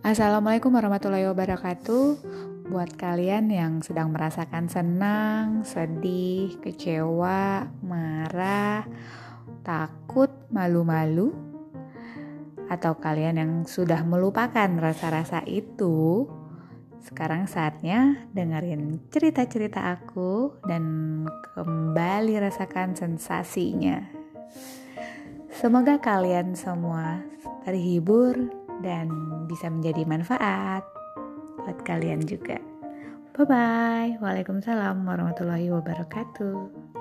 Assalamualaikum warahmatullahi wabarakatuh. Buat kalian yang sedang merasakan senang, sedih, kecewa, marah, takut, malu-malu, atau kalian yang sudah melupakan rasa-rasa itu, sekarang saatnya dengerin cerita-cerita aku dan kembali rasakan sensasinya. Semoga kalian semua terhibur dan bisa menjadi manfaat buat kalian juga. Bye bye. Waalaikumsalam warahmatullahi wabarakatuh.